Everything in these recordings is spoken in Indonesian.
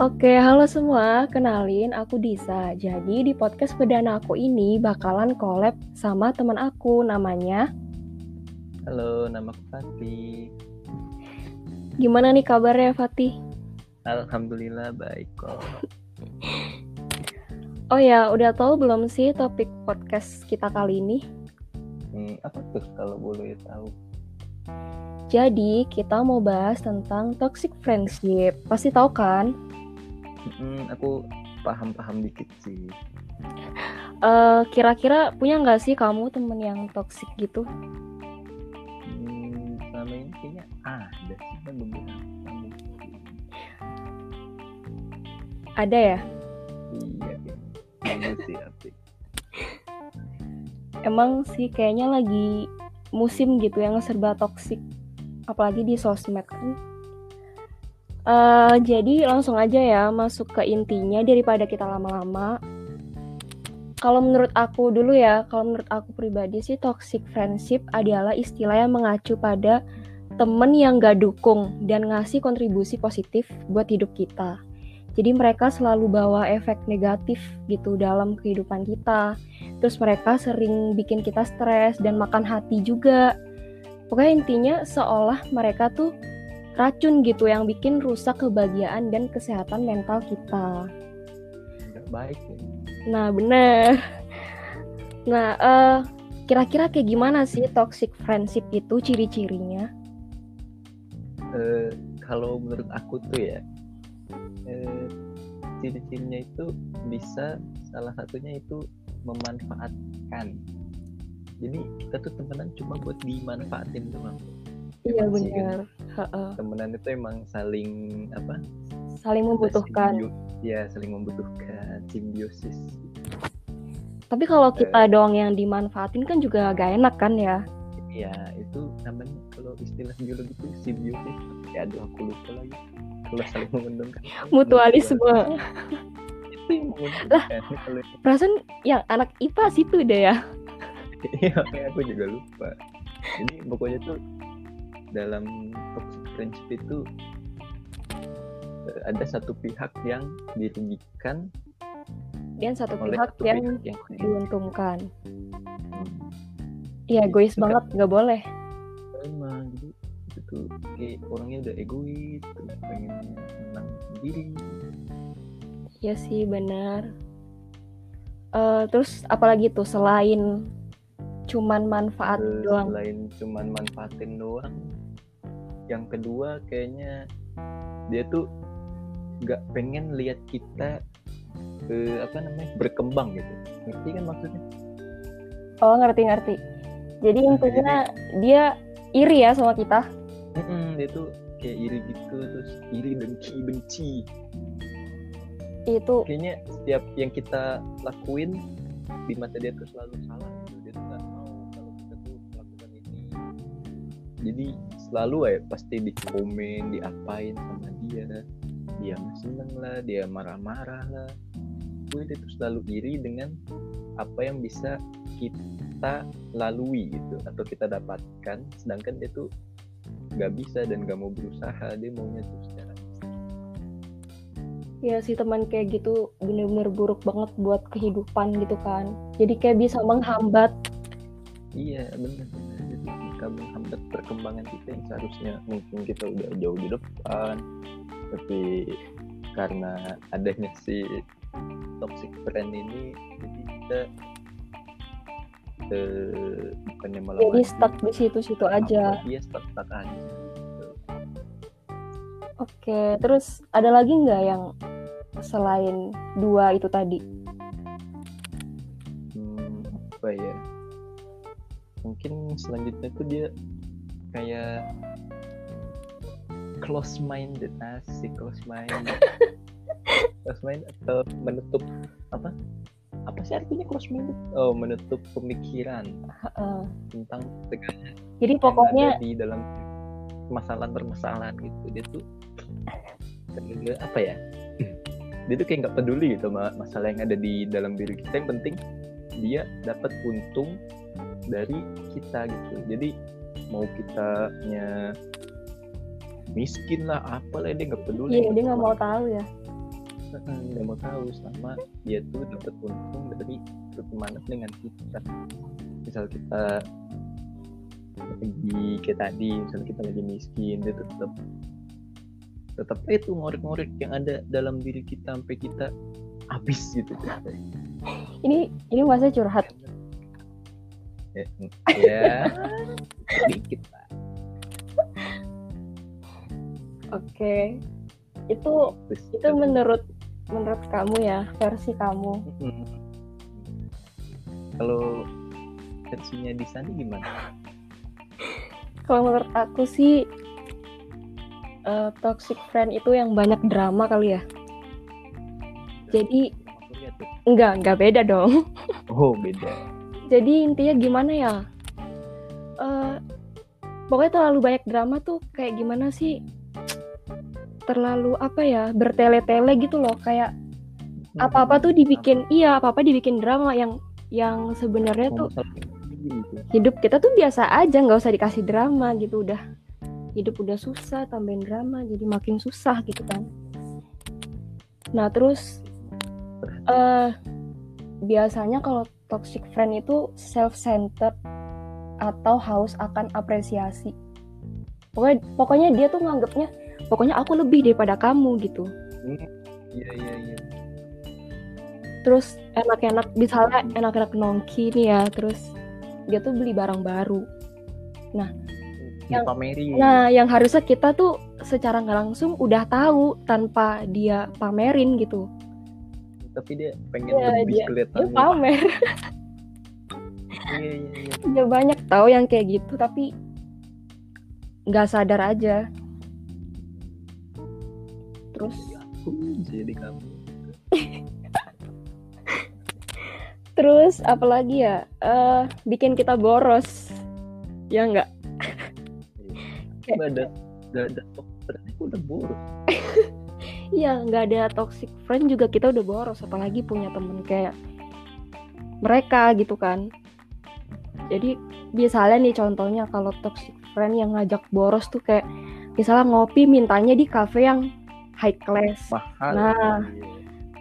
Oke, halo semua. Kenalin, aku Disa. Jadi di podcast perdana aku ini bakalan collab sama teman aku namanya. Halo, nama aku Fatih. Gimana nih kabarnya Fatih? Alhamdulillah baik kok. Oh ya, udah tahu belum sih topik podcast kita kali ini? Hmm, apa tuh kalau boleh tahu? Jadi, kita mau bahas tentang toxic friendship. Pasti tahu kan? Hmm, aku paham-paham dikit sih. Eh, kira-kira punya nggak sih kamu temen yang toxic gitu? Hmm, selama ini kayaknya ada sih kan beberapa. Ada ya? Iya, sih, Apik. Emang sih kayaknya lagi musim gitu yang serba toxic. Apalagi di sosmed kan. Eh, jadi langsung aja ya masuk ke intinya daripada kita lama-lama. Kalau menurut aku dulu ya, kalau menurut aku pribadi sih toxic friendship adalah istilah yang mengacu pada temen yang gak dukung dan ngasih kontribusi positif buat hidup kita. Jadi mereka selalu bawa efek negatif gitu dalam kehidupan kita. Terus mereka sering bikin kita stres dan makan hati juga. Pokoknya intinya seolah mereka tuh racun gitu yang bikin rusak kebahagiaan dan kesehatan mental kita. Nggak baik ya. Nah, bener. Nah, eh, kira-kira kayak gimana sih toxic friendship itu ciri-cirinya? Eh, kalau menurut aku tuh ya, eh, ciri-cirinya itu bisa salah satunya itu memanfaatkan. Jadi kita tuh temenan cuma buat dimanfaatin doang. Iya sih kan, bener. Heeh. Temenan itu emang saling apa? Saling membutuhkan. Simbio- ya saling membutuhkan simbiosis Tapi kalau kita doang yang dimanfaatin kan juga gak enak kan ya? ya itu namanya kalau istilah biologi itu simbiosis ya aduh aku lupa lagi kalau saling menguntungkan Mutualisme. itu yang kalau Perasaan yang anak IPA situ deh ya. iya aku juga lupa jadi pokoknya tuh dalam toxic friendship itu eh, ada satu pihak yang dirugikan Dan satu pihak satu yang pihak yang diuntungkan. Hmm. Iya egois Juga. banget, nggak boleh. emang jadi itu tuh kayak orangnya udah egois terus pengennya menang sendiri Iya sih benar. Eh, terus apalagi tuh selain cuman manfaat Terus doang. selain cuman manfaatin doang yang kedua kayaknya dia tuh nggak pengen lihat kita eh, apa namanya berkembang gitu. Ngerti kan maksudnya? Oh ngerti ngerti. Jadi Nah, intinya dia iri ya sama kita. Mm-mm, dia tuh kayak iri gitu terus iri benci benci. Itu kayaknya setiap yang kita lakuin di mata dia tuh selalu salah gitu. Dia tuh nggak mau kalau kita tuh melakukan ini. Jadi selalu ya pasti di komen diapain sama dia dia seneng lah dia marah-marah lah gue dia tuh selalu iri dengan apa yang bisa kita lalui gitu atau kita dapatkan sedangkan dia tuh nggak bisa dan nggak mau berusaha dia maunya tuh secara ya si teman kayak gitu bener-bener buruk banget buat kehidupan gitu kan. Jadi kayak bisa menghambat. Iya mereka menghambat perkembangan kita yang seharusnya mungkin kita udah jauh di depan tapi karena adanya si toxic friend ini jadi kita eh, bukannya malah Jadi maju, stuck di situ-situ aja. dia stuck stuck aja gitu. Oke, terus ada lagi nggak yang selain dua itu tadi? hmm, apa ya mungkin selanjutnya tuh dia kayak close minded asik close minded close minded atau menutup apa? Apa sih artinya close minded oh menutup pemikiran Heeh. tentang segala Jadi yang pokoknya ada di dalam permasalahan-permasalahan gitu. Dia tuh apa ya? Dia tuh kayak nggak peduli gitu sama masalah yang ada di dalam diri kita. Yang penting dia dapat untung dari kita gitu. Jadi mau kitanya miskin lah apalah dia nggak peduli. Iya dia nggak mau tahu ya. nggak mau tahu sama dia tuh dapat untung dari pertemanan dengan kita. Misal kita lagi kayak tadi misal kita lagi miskin dia tetap tetap itu ngorek-ngorek yang ada dalam diri kita sampai kita habis gitu. Ini ini masa curhat ya, ya dikit pak. Oke. Itu itu menurut menurut kamu ya versi kamu? Hmm. kalau versinya di sana gimana? Kalau menurut aku sih eh, toxic friend itu yang banyak drama kali ya. Jadi enggak enggak beda dong. Oh beda jadi intinya gimana ya? Eh, pokoknya terlalu banyak drama tuh kayak gimana sih? Terlalu apa ya? Bertele-tele gitu loh. Kayak apa-apa tuh dibikin iya apa-apa dibikin drama yang yang sebenarnya tuh gitu. hidup kita tuh biasa aja nggak usah dikasih drama gitu udah. Hidup udah susah tambahin drama jadi makin susah gitu kan. Nah terus eh biasanya kalau toxic friend itu self centered atau haus akan apresiasi. Pokoknya pokoknya dia tuh nganggapnya pokoknya aku lebih daripada kamu gitu. Iya iya iya. Terus enak-enak misalnya enak-enak nongki nih ya terus dia tuh beli barang baru. Yang- dipamerin Nah, yang harusnya kita tuh secara nggak langsung udah tahu tanpa dia pamerin gitu. Tapi dia pengen Iya, lebih dia- Dia kelihatan pamer. iya iya iya Dia banyak tahu yang kayak gitu, tapi nggak sadar aja. Terus, jadi kamu terus apalagi ya? Eh, bikin kita boros, ya nggak? Ada nggak ada berarti aku udah boros Iya, nggak ada toxic friend juga kita udah boros, apalagi punya temen kayak mereka gitu kan. Jadi misalnya nih contohnya kalau toxic friend yang ngajak boros tuh kayak misalnya ngopi mintanya di cafe yang high class mahal Nah. Iya.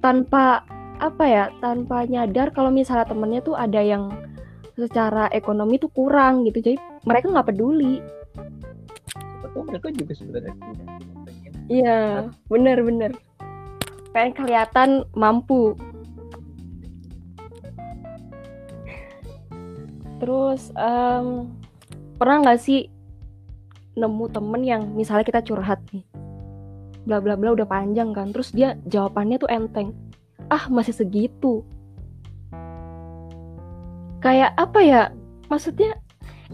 tanpa apa ya tanpa nyadar kalau misalnya temennya tuh ada yang secara ekonomi tuh kurang gitu jadi mereka nggak peduli tahu mereka juga sebenarnya iya bener-bener pengen kelihatan mampu. Terus em, pernah nggak sih nemu temen yang misalnya kita curhat nih bla bla bla udah panjang kan terus dia jawabannya tuh enteng. Ah masih segitu. Kayak apa ya? Maksudnya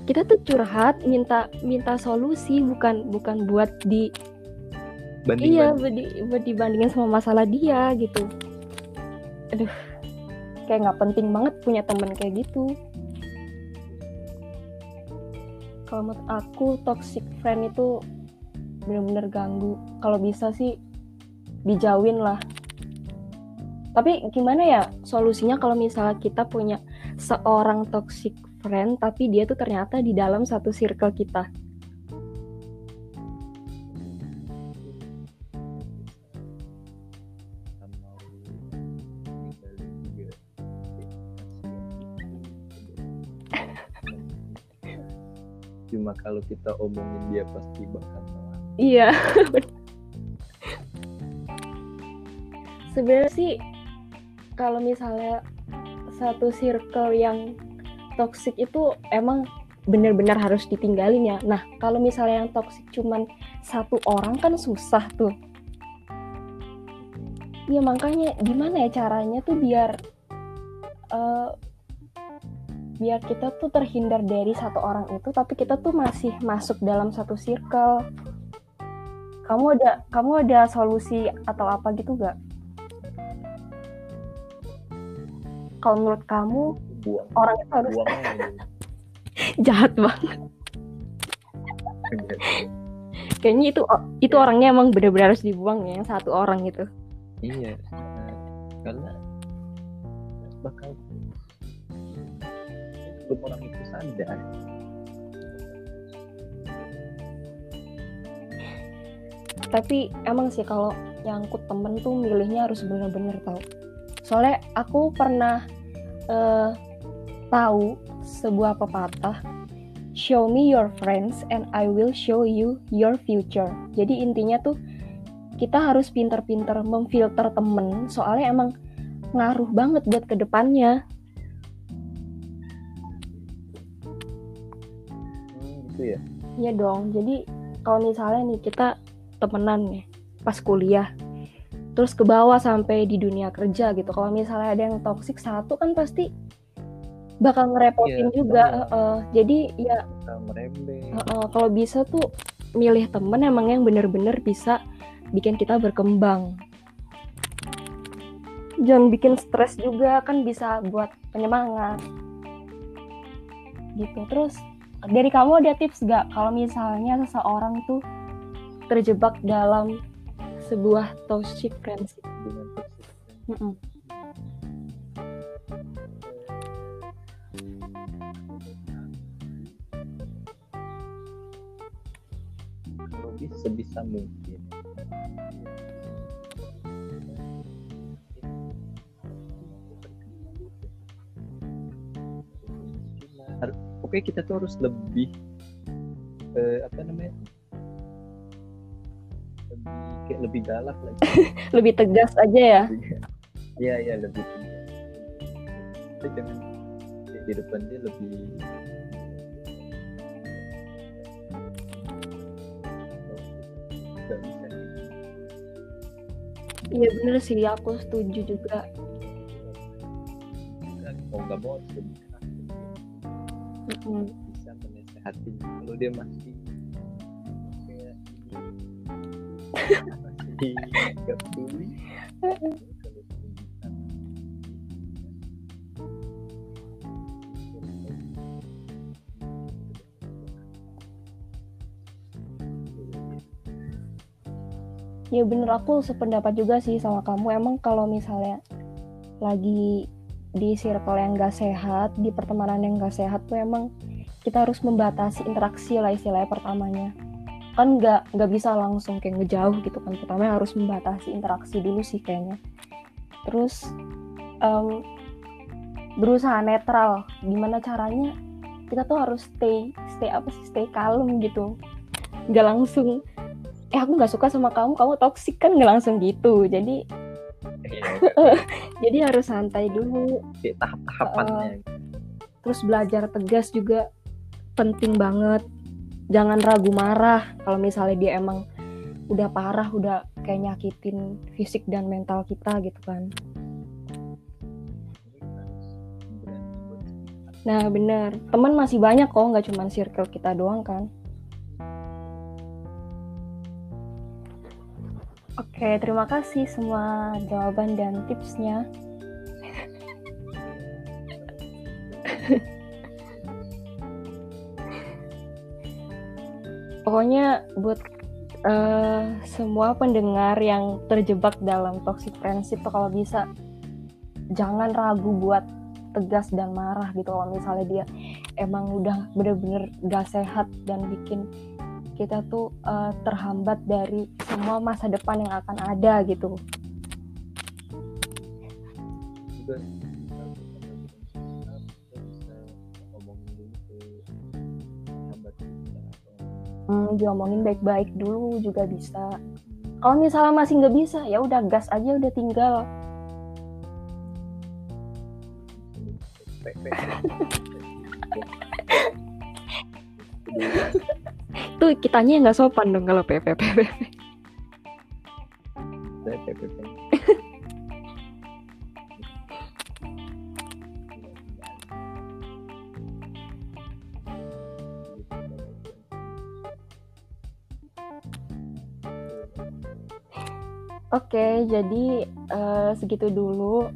kita tuh curhat minta minta solusi bukan bukan buat di banding iya di, buat dibandingin sama masalah dia gitu. Aduh kayak nggak penting banget punya temen kayak gitu. Kalau menurut aku toxic friend itu bener-bener ganggu. Kalau bisa sih dijauhin lah. Tapi gimana ya solusinya kalau misalnya kita punya seorang toxic friend tapi dia tuh ternyata di dalam satu circle kita cuma kalau kita omongin dia pasti bakal salah Iya. Sebenarnya sih kalau misalnya satu circle yang toxic itu emang benar-benar harus ditinggalin ya. Nah, kalau misalnya yang toxic cuman satu orang kan susah tuh. Iya makanya gimana ya caranya tuh biar eh, biar kita tuh terhindar dari satu orang itu tapi kita tuh masih masuk dalam satu circle kamu ada kamu ada solusi atau apa gitu gak? Kalau menurut kamu buang orang itu harus buang jahat banget. Kayaknya itu itu orangnya emang benar-benar harus dibuang ya, yang satu orang itu. iya karena bakal sebelum orang itu sadar. Tapi emang sih kalau nyangkut temen tuh milihnya harus bener-bener tahu soalnya aku pernah uh, tahu sebuah pepatah show me your friends and I will show you your future. Jadi intinya tuh kita harus pinter-pinter memfilter temen soalnya emang ngaruh banget buat ke depannya gitu ya? Iya dong jadi kalau misalnya nih kita temenan nih pas kuliah terus ke bawah sampai di dunia kerja gitu kalau misalnya ada yang toksik satu kan pasti bakal ngerepotin yeah, juga uh, uh, jadi ya uh, uh, kalau bisa tuh milih temen emang yang bener-bener bisa bikin kita berkembang. Jangan bikin stres juga kan bisa buat penyemangat. Gitu terus dari kamu ada tips gak kalau misalnya seseorang tuh terjebak dalam sebuah toxic friendship. Mm -mm. sebisa mungkin oke kita tuh harus lebih eh, apa namanya? Kayak lebih galak lagi. Lebih tegas aja ya? Iya iya lebih tegas. Tapi jangan di depan dia lebih Iya bener sih, aku setuju juga. Mau nggak mau lebih keras bisa menasehati kalau dia masih nggak peduli Ya bener aku sependapat juga sih sama kamu. Emang kalau misalnya lagi di circle yang gak sehat, di pertemanan yang gak sehat tuh emang kita harus membatasi interaksi lah istilahnya pertamanya. Kan nggak nggak bisa langsung kayak ngejauh gitu kan pertama harus membatasi interaksi dulu sih kayaknya. Terus um, berusaha netral gimana caranya kita tuh harus stay stay apa sih stay kalem gitu. Nggak langsung eh aku nggak suka sama kamu kamu toksik kan nggak langsung gitu. Jadi jadi harus santai dulu. Tahap-tahapannya. Uh, terus belajar tegas juga. Penting banget. Jangan ragu marah. Kalau misalnya dia emang udah parah udah kayak nyakitin fisik dan mental kita gitu kan. Nah bener. Teman masih banyak kok nggak cuma circle kita doang kan Oke, terima kasih semua jawaban dan tipsnya. pokoknya buat uh, semua pendengar yang terjebak dalam toxic friendship tuh kalau bisa jangan ragu buat tegas dan marah gitu kalau misalnya dia emang udah bener-bener gak sehat dan bikin kita tuh uh, terhambat dari semua masa depan yang akan ada gitu. hmm, diomongin baik-baik dulu juga bisa. Kalau misalnya masih nggak bisa ya udah gas aja udah tinggal tuh kitanya nggak sopan dong kalau PPP. Oke, jadi uh, segitu dulu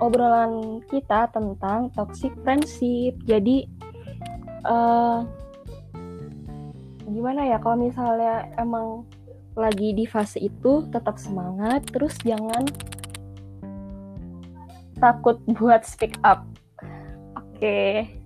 obrolan kita tentang toxic friendship. Jadi uh, gimana ya kalau misalnya emang lagi di fase itu tetap semangat, terus jangan takut buat speak up. Oke.